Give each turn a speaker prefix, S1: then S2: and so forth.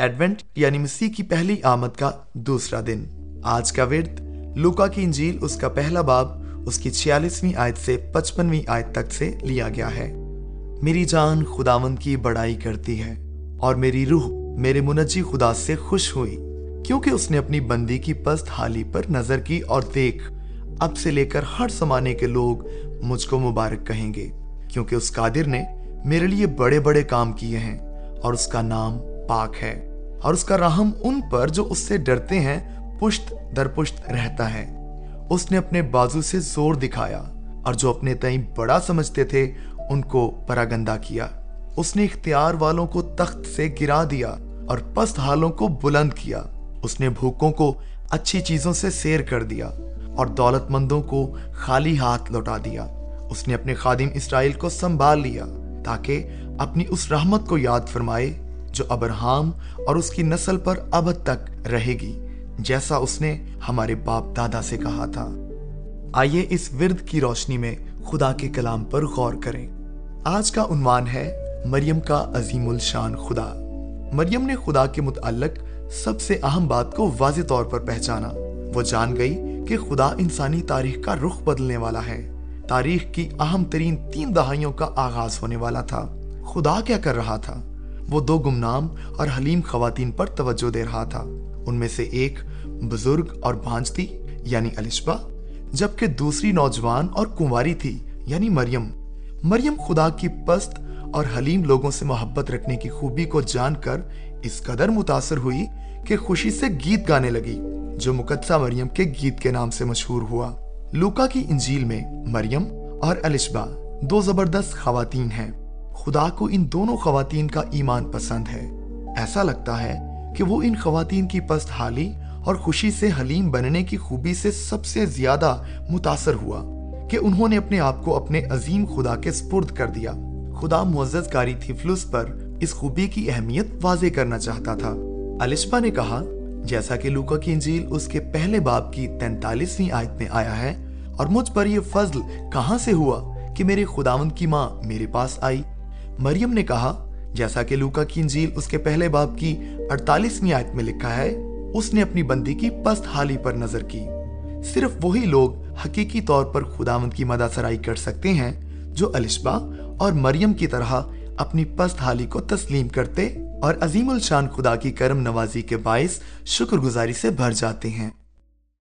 S1: Advent یعنی مسیح کی پہلی آمد کا دوسرا دن۔ آج کا ورد، لوکا کی انجیل اس کا پہلا باب، اس کی چھیالیسویں آیت سے پچپنویں آیت تک سے لیا گیا ہے۔ میری جان خداوند کی بڑائی کرتی ہے اور میری روح میرے منجی خدا سے خوش ہوئی، کیونکہ اس نے اپنی بندی کی پست حالی پر نظر کی اور دیکھ، اب سے لے کر ہر زمانے کے لوگ مجھ کو مبارک کہیں گے، کیونکہ اس قادر نے میرے لیے بڑے بڑے کام کیے ہیں اور اس کا نام پاک ہے۔ اور اس کا رحم ان پر جو اس سے ڈرتے ہیں، پشت در پشت رہتا ہے۔ اس نے اپنے بازو سے زور دکھایا اور جو اپنے تئیں بڑا سمجھتے تھے، ان کو پراگندہ کیا۔ اس نے اختیار والوں کو تخت سے گرا دیا اور پست حالوں کو بلند کیا۔ اس نے بھوکوں کو اچھی چیزوں سے سیر کر دیا اور دولت مندوں کو خالی ہاتھ لوٹا دیا۔ اس نے اپنے خادم اسرائیل کو سنبھال لیا تاکہ اپنی اس رحمت کو یاد فرمائے۔ جو ابرہام اور اس کی نسل پر اب تک رہے گی، جیسا اس نے ہمارے باپ دادا سے کہا تھا۔ آئیے اس ورد کی روشنی میں خدا کے کلام پر غور کریں۔ آج کا عنوان ہے مریم کا عظیم الشان خدا۔ مریم نے خدا کے متعلق سب سے اہم بات کو واضح طور پر پہچانا۔ وہ جان گئی کہ خدا انسانی تاریخ کا رخ بدلنے والا ہے۔ تاریخ کی اہم ترین تین دہائیوں کا آغاز ہونے والا تھا۔ خدا کیا کر رہا تھا؟ وہ دو گمنام اور حلیم خواتین پر توجہ دے رہا تھا۔ ان میں سے ایک بزرگ اور بھانج تھی یعنی الشبا جبکہ دوسری نوجوان اور کنواری تھی یعنی مریم۔ مریم خدا کی پست اور حلیم لوگوں سے محبت رکھنے کی خوبی کو جان کر اس قدر متاثر ہوئی کہ خوشی سے گیت گانے لگی، جو مقدسہ مریم کے گیت کے نام سے مشہور ہوا۔ لوکا کی انجیل میں مریم اور الشبا دو زبردست خواتین ہیں۔ خدا کو ان دونوں خواتین کا ایمان پسند ہے۔ ایسا لگتا ہے کہ وہ ان خواتین کی پست حالی اور خوشی سے حلیم بننے کی خوبی سے سب سے زیادہ متاثر ہوا کہ انہوں نے اپنے آپ کو اپنے عظیم خدا کے سپرد کر دیا۔ خدا معزز کاری تھیفلس پر اس خوبی کی اہمیت واضح کرنا چاہتا تھا۔ الشبا نے کہا، جیسا کہ لوکا کی انجیل اس کے پہلے باب کی تینتالیسویں آیت میں آیا ہے، اور مجھ پر یہ فضل کہاں سے ہوا کہ میرے خداوند کی ماں میرے پاس آئی؟ مریم نے کہا، جیسا کہ لوکا کی انجیل اس کے پہلے باب کی اڑتالیسویں آیت میں لکھا ہے، اس نے اپنی بندی کی پست حالی پر نظر کی۔ صرف وہی لوگ حقیقی طور پر خداوند کی مدہ سرائی کر سکتے ہیں جو الشبا اور مریم کی طرح اپنی پست حالی کو تسلیم کرتے اور عظیم الشان خدا کی کرم نوازی کے باعث شکر گزاری سے بھر جاتے ہیں۔